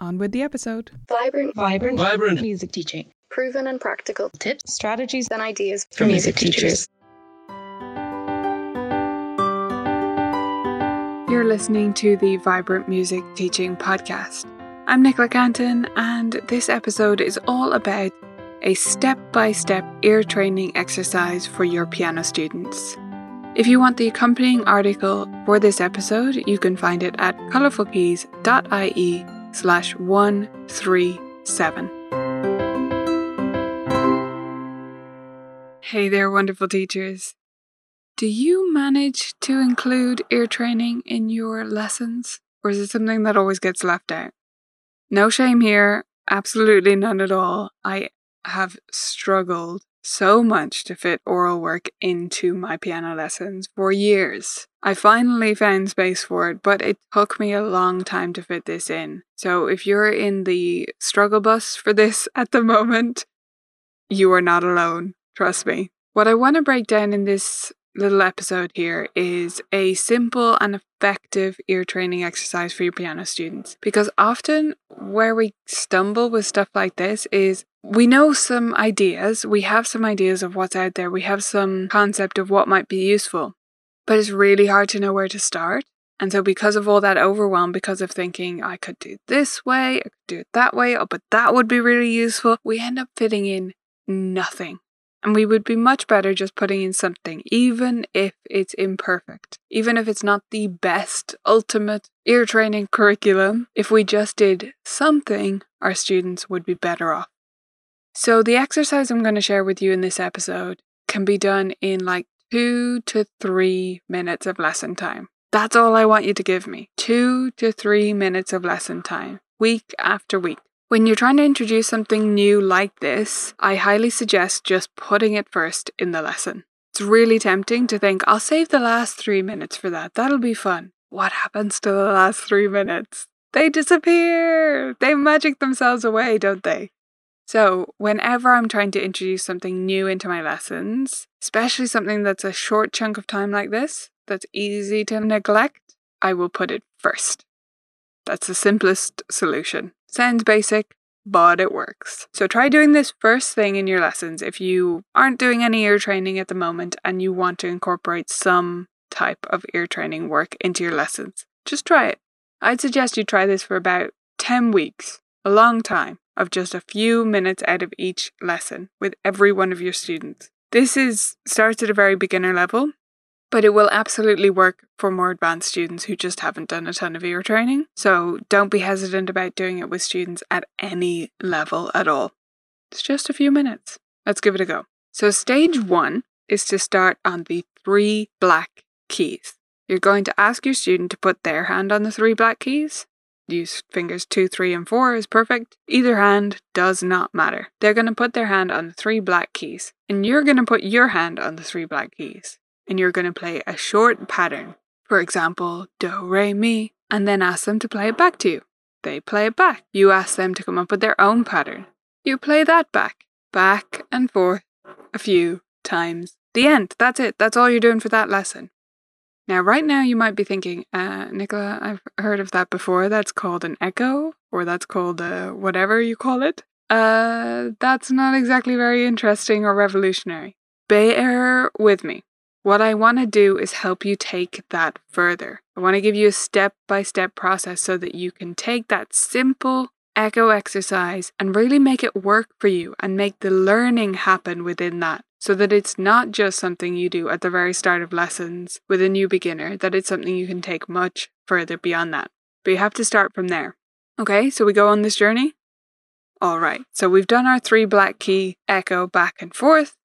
On with the episode. Vibrant, Vibrant, Vibrant. music teaching. proven and practical Tips, strategies and ideas for music teachers. You're listening to the Vibrant Music Teaching Podcast. I'm Nicola Cantan, and this episode is all about a step by step ear training exercise for your piano students. If you want the accompanying article for this episode, you can find it at colourfulkeys.ie slash 137. Hey there, wonderful teachers. Do you manage to include ear training in your lessons, or is it something that always gets left out? No shame here, absolutely none at all. I have struggled so much to fit oral work into my piano lessons for years. I finally found space for it, but it took me a long time to fit this in. So if you're in the struggle bus for this at the moment, you are not alone. Trust me. What I want to break down in this little episode here is a simple and effective ear training exercise for your piano students. Because often where we stumble with stuff like this is we know some ideas, we have some ideas of what's out there, we have some concept of what might be useful, but it's really hard to know where to start. And so, because of all that overwhelm, because of thinking I could do this way, I could do it that way, oh, but that would be really useful, we end up fitting in nothing. And we would be much better just putting in something, even if it's imperfect, even if it's not the best, ultimate ear training curriculum. If we just did something, our students would be better off. So, the exercise I'm going to share with you in this episode can be done in like two to three minutes of lesson time. That's all I want you to give me two to three minutes of lesson time, week after week. When you're trying to introduce something new like this, I highly suggest just putting it first in the lesson. It's really tempting to think, I'll save the last three minutes for that. That'll be fun. What happens to the last three minutes? They disappear. They magic themselves away, don't they? So, whenever I'm trying to introduce something new into my lessons, especially something that's a short chunk of time like this, that's easy to neglect, I will put it first. That's the simplest solution. Sounds basic, but it works. So try doing this first thing in your lessons if you aren't doing any ear training at the moment and you want to incorporate some type of ear training work into your lessons. Just try it. I'd suggest you try this for about 10 weeks, a long time, of just a few minutes out of each lesson with every one of your students. This is starts at a very beginner level but it will absolutely work for more advanced students who just haven't done a ton of ear training. So don't be hesitant about doing it with students at any level at all. It's just a few minutes. Let's give it a go. So, stage one is to start on the three black keys. You're going to ask your student to put their hand on the three black keys. Use fingers two, three, and four is perfect. Either hand does not matter. They're going to put their hand on the three black keys, and you're going to put your hand on the three black keys and you're going to play a short pattern. For example, do, re, mi, and then ask them to play it back to you. They play it back. You ask them to come up with their own pattern. You play that back, back and forth a few times. The end. That's it. That's all you're doing for that lesson. Now, right now, you might be thinking, uh, Nicola, I've heard of that before. That's called an echo, or that's called uh, whatever you call it. Uh, that's not exactly very interesting or revolutionary. Bear with me. What I want to do is help you take that further. I want to give you a step by step process so that you can take that simple echo exercise and really make it work for you and make the learning happen within that so that it's not just something you do at the very start of lessons with a new beginner, that it's something you can take much further beyond that. But you have to start from there. Okay, so we go on this journey. All right, so we've done our three black key echo back and forth.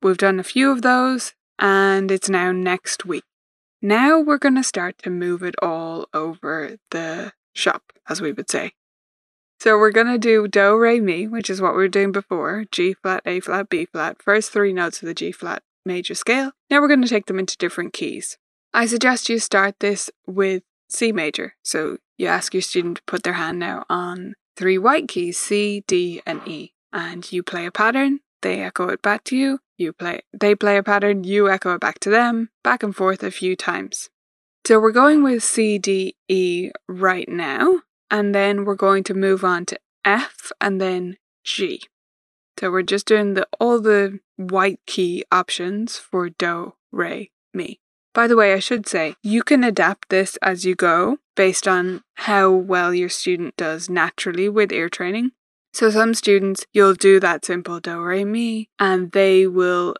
We've done a few of those, and it's now next week. Now we're going to start to move it all over the shop, as we would say. So we're going to do Do, Re, Mi, which is what we were doing before G flat, A flat, B flat, first three notes of the G flat major scale. Now we're going to take them into different keys. I suggest you start this with C major. So you ask your student to put their hand now on three white keys C, D, and E. And you play a pattern, they echo it back to you, you play they play a pattern, you echo it back to them, back and forth a few times. So we're going with C, D, E right now, and then we're going to move on to F and then G. So we're just doing the all the white key options for Do, Re, Mi. By the way, I should say, you can adapt this as you go based on how well your student does naturally with ear training. So some students, you'll do that simple do, re, mi, and they will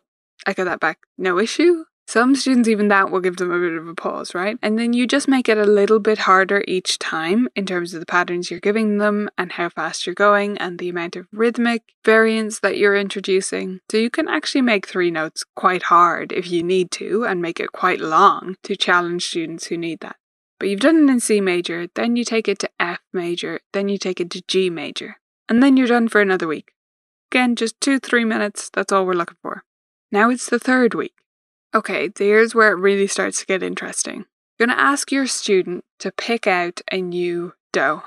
echo that back, no issue. Some students, even that will give them a bit of a pause, right? And then you just make it a little bit harder each time in terms of the patterns you're giving them and how fast you're going and the amount of rhythmic variance that you're introducing. So you can actually make three notes quite hard if you need to and make it quite long to challenge students who need that. But you've done it in C major, then you take it to F major, then you take it to G major. And then you're done for another week. Again, just two, three minutes, that's all we're looking for. Now it's the third week. Okay, here's where it really starts to get interesting. You're going to ask your student to pick out a new do.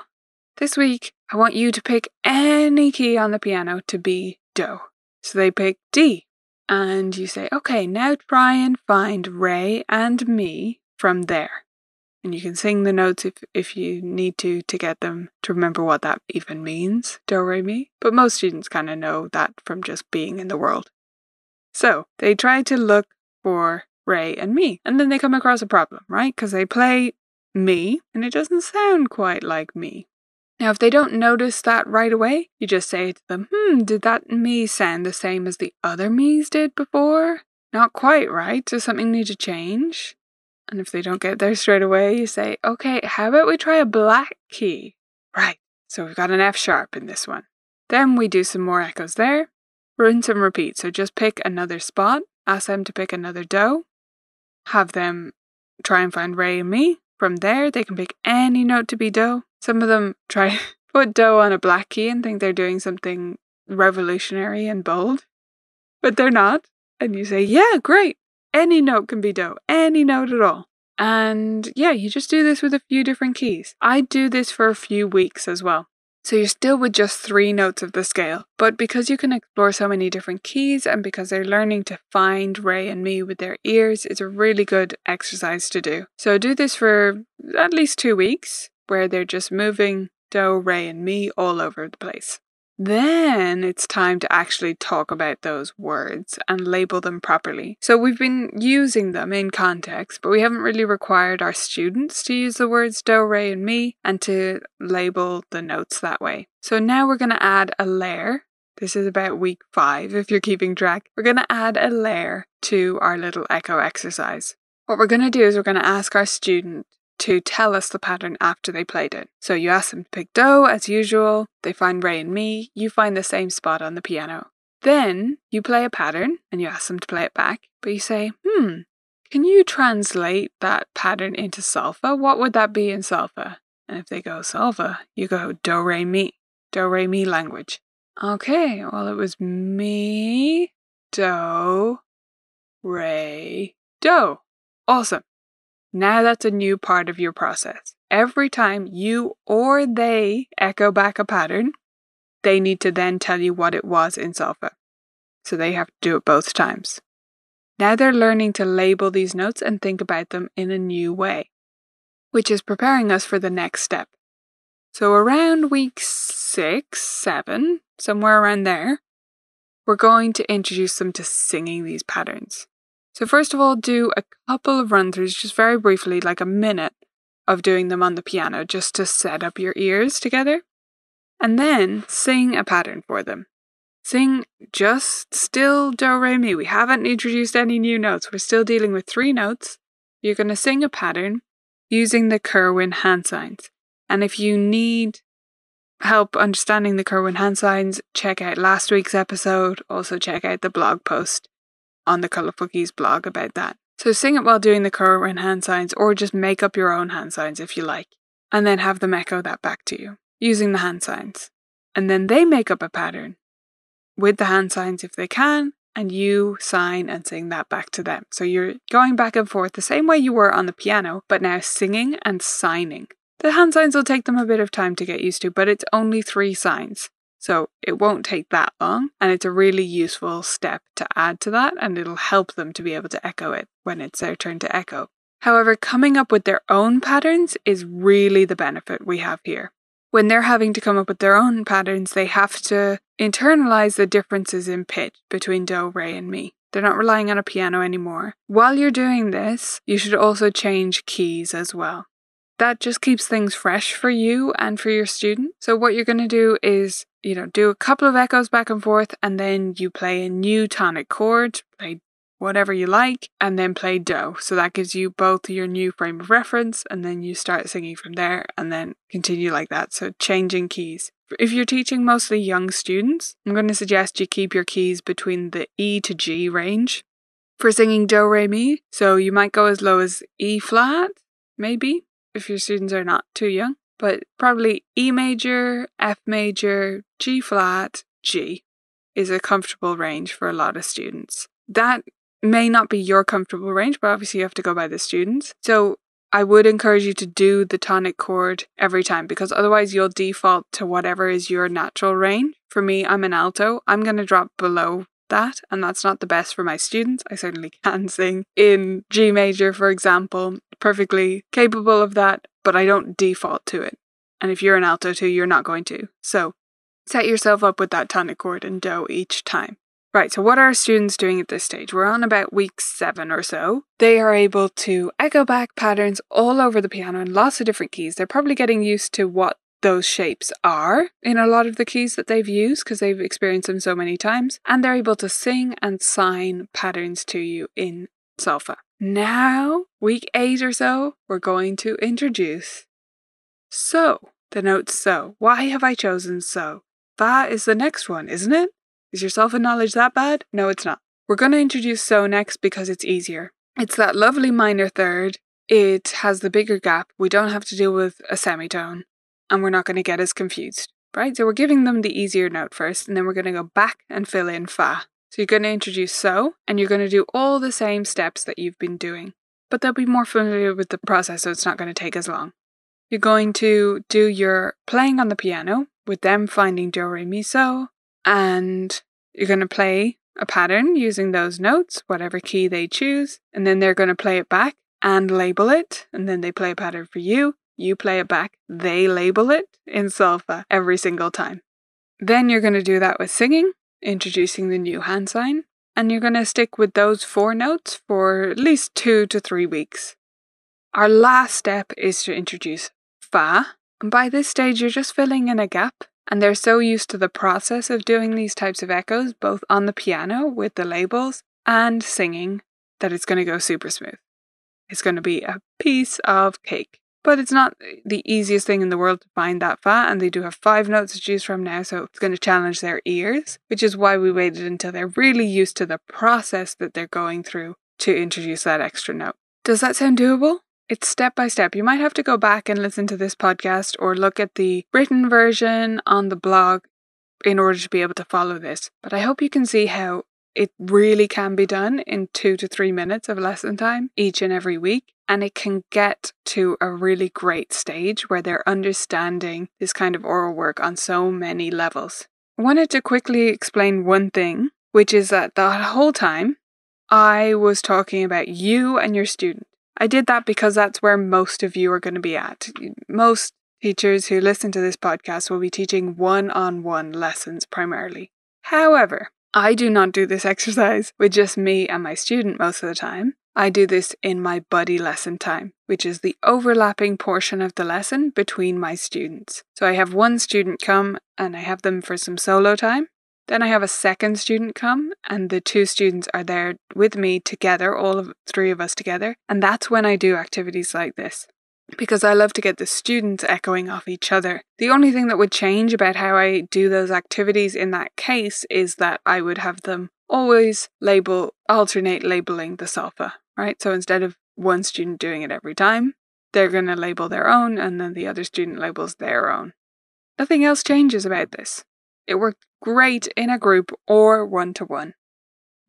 This week, I want you to pick any key on the piano to be do. So they pick D. And you say, okay, now try and find Re and me from there. And you can sing the notes if, if you need to to get them to remember what that even means, do, re, mi. But most students kind of know that from just being in the world. So they try to look for Ray and me, And then they come across a problem, right? Because they play me and it doesn't sound quite like me. Now, if they don't notice that right away, you just say to them, hmm, did that me sound the same as the other me's did before? Not quite, right? Does something need to change? And if they don't get there straight away, you say, okay, how about we try a black key? Right, so we've got an F sharp in this one. Then we do some more echoes there. Rinse and repeat. So just pick another spot ask them to pick another do, have them try and find Ray and me. From there, they can pick any note to be do. Some of them try put do on a black key and think they're doing something revolutionary and bold, but they're not. And you say, yeah, great. Any note can be do, any note at all. And yeah, you just do this with a few different keys. I do this for a few weeks as well. So you're still with just three notes of the scale, but because you can explore so many different keys and because they're learning to find Re and me with their ears, it's a really good exercise to do. So do this for at least two weeks where they're just moving Do, Re, and me all over the place. Then it's time to actually talk about those words and label them properly. So we've been using them in context, but we haven't really required our students to use the words do, re, and mi and to label the notes that way. So now we're going to add a layer. This is about week five if you're keeping track. We're going to add a layer to our little echo exercise. What we're going to do is we're going to ask our student to tell us the pattern after they played it. So you ask them to pick Do as usual, they find Re and Mi, you find the same spot on the piano. Then you play a pattern and you ask them to play it back, but you say, hmm, can you translate that pattern into Solfa? What would that be in Solfa? And if they go Solfa, you go Do, Re, Mi, Do, Re, Mi language. Okay, well, it was Mi, Do, Re, Do. Awesome. Now that's a new part of your process. Every time you or they echo back a pattern, they need to then tell you what it was in Solfa. So they have to do it both times. Now they're learning to label these notes and think about them in a new way, which is preparing us for the next step. So around week six, seven, somewhere around there, we're going to introduce them to singing these patterns. So, first of all, do a couple of run throughs, just very briefly, like a minute of doing them on the piano, just to set up your ears together. and then sing a pattern for them. Sing just still do re mi. We haven't introduced any new notes. We're still dealing with three notes. You're going to sing a pattern using the Curwen hand signs. And if you need help understanding the Curwen hand signs, check out last week's episode. Also, check out the blog post on the Colourful Keys blog about that. So, sing it while doing the Curwen hand signs, or just make up your own hand signs if you like, and then have them echo that back to you using the hand signs. And then they make up a pattern with the hand signs if they can, and you sign and sing that back to them. So you're going back and forth the same way you were on the piano, but now singing and signing. The hand signs will take them a bit of time to get used to, but it's only three signs. So it won't take that long, and it's a really useful step to add to that, and it'll help them to be able to echo it when it's their turn to echo. However, coming up with their own patterns is really the benefit we have here. When they're having to come up with their own patterns, they have to internalize the differences in pitch between do, re, and mi. They're not relying on a piano anymore. While you're doing this, you should also change keys as well that just keeps things fresh for you and for your student. So what you're going to do is, you know, do a couple of echoes back and forth and then you play a new tonic chord, play whatever you like, and then play do. So that gives you both your new frame of reference and then you start singing from there and then continue like that. So changing keys. If you're teaching mostly young students, I'm going to suggest you keep your keys between the E to G range for singing do, re, mi. So you might go as low as E flat, maybe, if your students are not too young, but probably E major, F major, G flat, G is a comfortable range for a lot of students. That may not be your comfortable range, but obviously you have to go by the students. So I would encourage you to do the tonic chord every time because otherwise you'll default to whatever is your natural range. For me, I'm an alto. I'm going to drop below that, and that's not the best for my students. I certainly can sing in G major, for example, perfectly capable of that, but I don't default to it. And if you're an alto too, you're not going to. So set yourself up with that tonic chord and do each time. Right, so what are our students doing at this stage? We're on about week seven or so. They are able to echo back patterns all over the piano in lots of different keys. They're probably getting used to what those shapes are in a lot of the keys that they've used because they've experienced them so many times, and they're able to sing and sign patterns to you in solfa. Now, week eight or so, we're going to introduce so, the note so. Why have I chosen so? Fa is the next one, isn't it? Is your solfa knowledge that bad? No, it's not. We're going to introduce so next because it's easier. It's that lovely minor third. It has the bigger gap. We don't have to deal with a semitone and we're not going to get as confused, right? So we're giving them the easier note first, and then we're going to go back and fill in fa. So you're going to introduce so, and you're going to do all the same steps that you've been doing, but they'll be more familiar with the process, so it's not going to take as long. You're going to do your playing on the piano with them finding do, re, mi, so, and you're going to play a pattern using those notes, whatever key they choose, and then they're going to play it back and label it, and then they play a pattern for you, you play it back, they label it in solfa every single time. Then you're going to do that with singing, introducing the new hand sign, and you're going to stick with those four notes for at least two to three weeks. Our last step is to introduce fa, and by this stage you're just filling in a gap, and they're so used to the process of doing these types of echoes, both on the piano with the labels and singing, that it's going to go super smooth. It's going to be a piece of cake. But it's not the easiest thing in the world to find that fa, and they do have five notes to choose from now, so it's going to challenge their ears, which is why we waited until they're really used to the process that they're going through to introduce that extra note. Does that sound doable? It's step by step. You might have to go back and listen to this podcast or look at the written version on the blog in order to be able to follow this. But I hope you can see how it really can be done in two to three minutes of lesson time each and every week. And it can get to a really great stage where they're understanding this kind of oral work on so many levels. I wanted to quickly explain one thing, which is that the whole time I was talking about you and your student. I did that because that's where most of you are going to be at. Most teachers who listen to this podcast will be teaching one on one lessons primarily. However, I do not do this exercise with just me and my student most of the time. I do this in my buddy lesson time, which is the overlapping portion of the lesson between my students. So I have one student come and I have them for some solo time. Then I have a second student come, and the two students are there with me together, all of three of us together. And that's when I do activities like this because I love to get the students echoing off each other. The only thing that would change about how I do those activities in that case is that I would have them always label, alternate labeling the solfa, right? So instead of one student doing it every time, they're going to label their own and then the other student labels their own. Nothing else changes about this. It worked great in a group or one to one.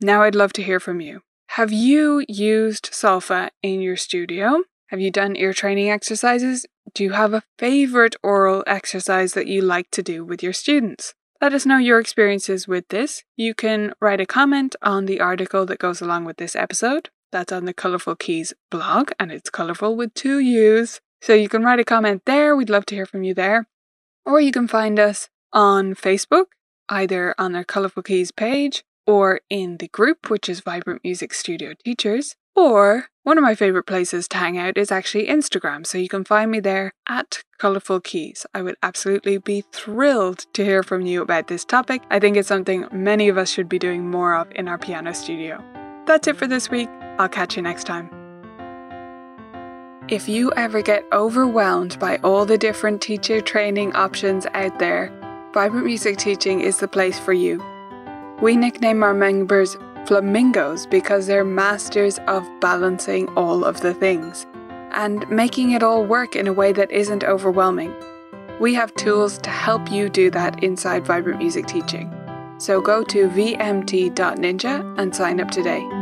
Now I'd love to hear from you. Have you used Solfa in your studio? Have you done ear training exercises? Do you have a favourite oral exercise that you like to do with your students? Let us know your experiences with this. You can write a comment on the article that goes along with this episode. That's on the Colourful Keys blog, and it's colourful with two U's. So you can write a comment there. We'd love to hear from you there. Or you can find us on Facebook, either on our Colourful Keys page or in the group, which is Vibrant Music Studio Teachers. Or one of my favorite places to hang out is actually Instagram, so you can find me there at Colourful Keys. I would absolutely be thrilled to hear from you about this topic. I think it's something many of us should be doing more of in our piano studio. That's it for this week. I'll catch you next time. If you ever get overwhelmed by all the different teacher training options out there, Vibrant Music Teaching is the place for you. We nickname our members flamingos because they're masters of balancing all of the things and making it all work in a way that isn't overwhelming. We have tools to help you do that inside Vibrant Music Teaching. So go to vmt.ninja and sign up today.